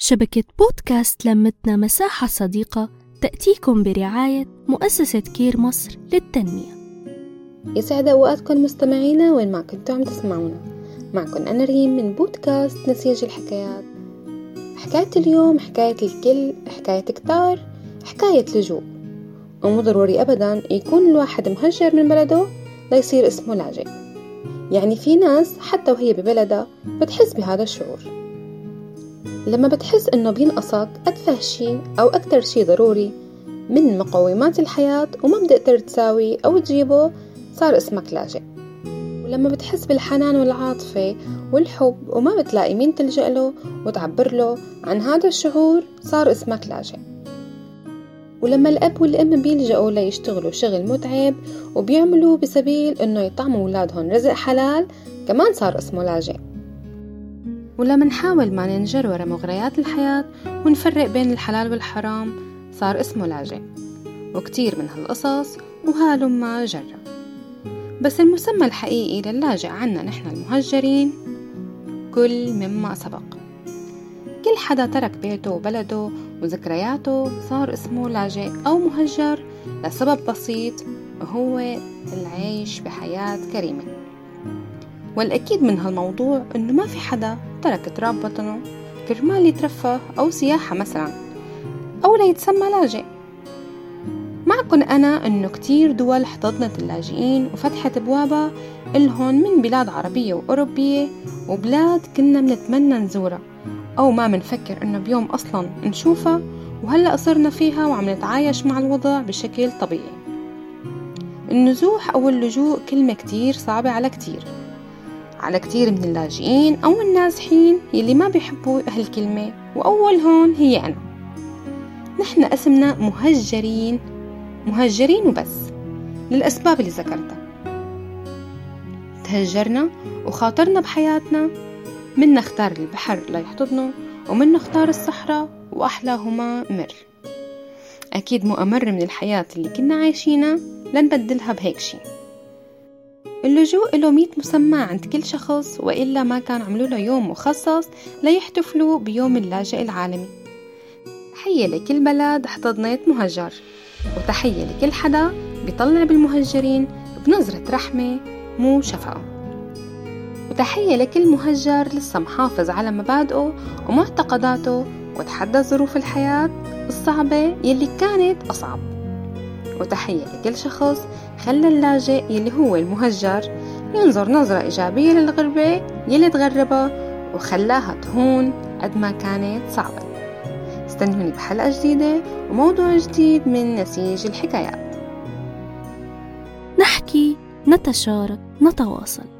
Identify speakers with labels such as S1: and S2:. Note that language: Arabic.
S1: شبكة بودكاست لمتنا مساحة صديقة تأتيكم برعاية مؤسسة كير مصر للتنمية.
S2: يسعد أوقاتكم مستمعينا وين ما كنتوا عم تسمعونا. معكم أنا ريم من بودكاست نسيج الحكايات. حكاية اليوم حكاية الكل حكاية كتار حكاية لجوء. ومو ضروري أبدا يكون الواحد مهجر من بلده ليصير اسمه لاجئ. يعني في ناس حتى وهي ببلدها بتحس بهذا الشعور. لما بتحس إنه بينقصك أتفه شي أو أكتر شي ضروري من مقومات الحياة وما بتقدر تساوي أو تجيبه صار اسمك لاجئ. ولما بتحس بالحنان والعاطفة والحب وما بتلاقي مين تلجأ له وتعبر له عن هذا الشعور صار اسمك لاجئ. ولما الأب والأم بيلجأوا ليشتغلوا شغل متعب وبيعملوا بسبيل إنه يطعموا أولادهم رزق حلال كمان صار اسمه لاجئ. ولما نحاول ما ننجر ورا مغريات الحياة ونفرق بين الحلال والحرام صار اسمه لاجئ. وكتير من هالقصص وهالما جرى. بس المسمى الحقيقي للاجئ عنا نحن المهجرين كل مما سبق. كل حدا ترك بيته وبلده وذكرياته صار اسمه لاجئ أو مهجر لسبب بسيط وهو العيش بحياة كريمة. والأكيد من هالموضوع إنه ما في حدا ترك تراب وطنه كرمال يترفه أو سياحة مثلا أو ليتسمى لاجئ. معكن أنا إنه كتير دول احتضنت اللاجئين وفتحت أبوابها إلهن من بلاد عربية وأوروبية وبلاد كنا منتمنى نزورها. أو ما منفكر إنه بيوم أصلا نشوفها وهلأ صرنا فيها وعم نتعايش مع الوضع بشكل طبيعي. النزوح أو اللجوء كلمة كتير صعبة على كتير. على كتير من اللاجئين أو النازحين يلي ما بيحبوا هالكلمة وأول هون هي أنا. نحن اسمنا مهجرين مهجرين وبس للأسباب اللي ذكرتها. تهجرنا وخاطرنا بحياتنا من نختار البحر ليحتضنه ومن نختار الصحراء وأحلاهما مر. أكيد مو أمر من الحياة اللي كنا عايشينها لنبدلها بهيك شي. اللجوء له مية مسمى عند كل شخص وإلا ما كان عملوا له يوم مخصص ليحتفلوا بيوم اللاجئ العالمي. تحية لكل بلد احتضنت مهجر وتحية لكل حدا بيطلع بالمهجرين بنظرة رحمة مو شفقة. وتحية لكل مهجر لسه محافظ على مبادئه ومعتقداته وتحدى ظروف الحياة الصعبة يلي كانت أصعب. وتحية لكل شخص خلى اللاجئ يلي هو المهجر ينظر نظرة إيجابية للغربة يلي تغربها وخلاها تهون قد ما كانت صعبة. استنوني بحلقة جديدة وموضوع جديد من نسيج الحكايات.
S1: نحكي نتشارك نتواصل.